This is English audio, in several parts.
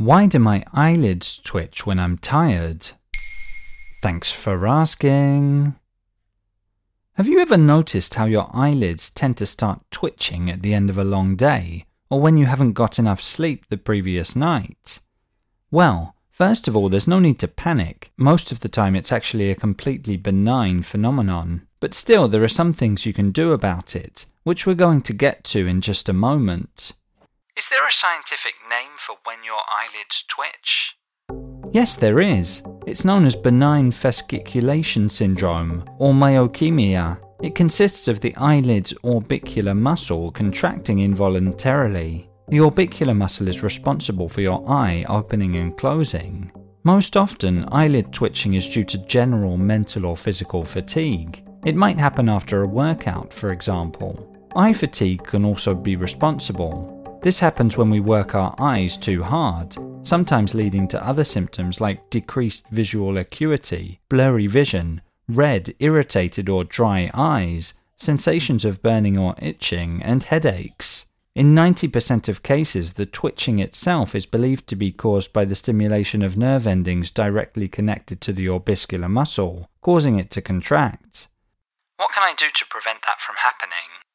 Why do my eyelids twitch when I'm tired? Thanks for asking. Have you ever noticed how your eyelids tend to start twitching at the end of a long day, or when you haven't got enough sleep the previous night? Well, first of all, there's no need to panic. Most of the time, it's actually a completely benign phenomenon. But still, there are some things you can do about it, which we're going to get to in just a moment. Is there a scientific name for when your eyelids twitch? Yes, there is. It's known as benign fasciculation syndrome, or myokymia. It consists of the eyelid's orbicular muscle contracting involuntarily. The orbicular muscle is responsible for your eye opening and closing. Most often, eyelid twitching is due to general mental or physical fatigue. It might happen after a workout, for example. Eye fatigue can also be responsible. This happens when we work our eyes too hard, sometimes leading to other symptoms like decreased visual acuity, blurry vision, red, irritated, or dry eyes, sensations of burning or itching, and headaches. In 90% of cases, the twitching itself is believed to be caused by the stimulation of nerve endings directly connected to the orbicular muscle, causing it to contract. What can I do to prevent that from happening?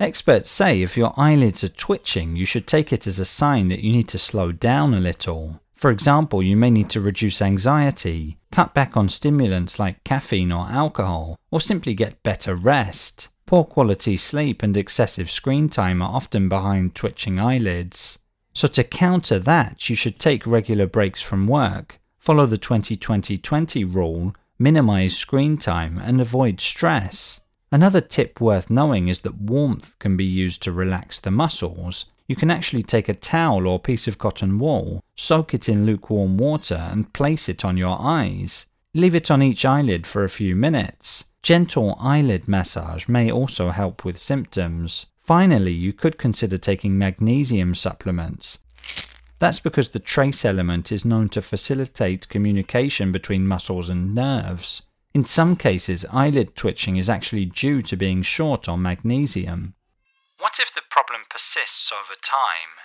Experts say if your eyelids are twitching, you should take it as a sign that you need to slow down a little. For example, you may need to reduce anxiety, cut back on stimulants like caffeine or alcohol, or simply get better rest. Poor quality sleep and excessive screen time are often behind twitching eyelids. So, to counter that, you should take regular breaks from work, follow the 20 20 20 rule, minimize screen time, and avoid stress. Another tip worth knowing is that warmth can be used to relax the muscles. You can actually take a towel or piece of cotton wool, soak it in lukewarm water, and place it on your eyes. Leave it on each eyelid for a few minutes. Gentle eyelid massage may also help with symptoms. Finally, you could consider taking magnesium supplements. That's because the trace element is known to facilitate communication between muscles and nerves. In some cases, eyelid twitching is actually due to being short on magnesium. What if the problem persists over time?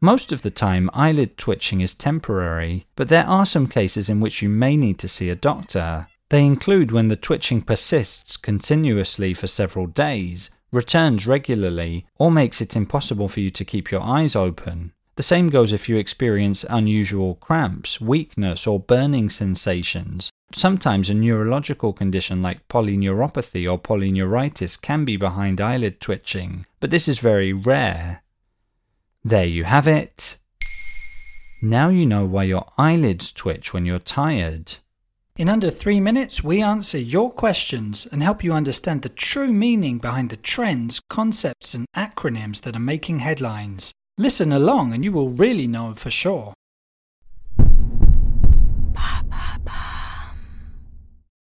Most of the time, eyelid twitching is temporary, but there are some cases in which you may need to see a doctor. They include when the twitching persists continuously for several days, returns regularly, or makes it impossible for you to keep your eyes open. The same goes if you experience unusual cramps, weakness, or burning sensations. Sometimes a neurological condition like polyneuropathy or polyneuritis can be behind eyelid twitching, but this is very rare. There you have it. Now you know why your eyelids twitch when you're tired. In under three minutes, we answer your questions and help you understand the true meaning behind the trends, concepts, and acronyms that are making headlines. Listen along and you will really know for sure.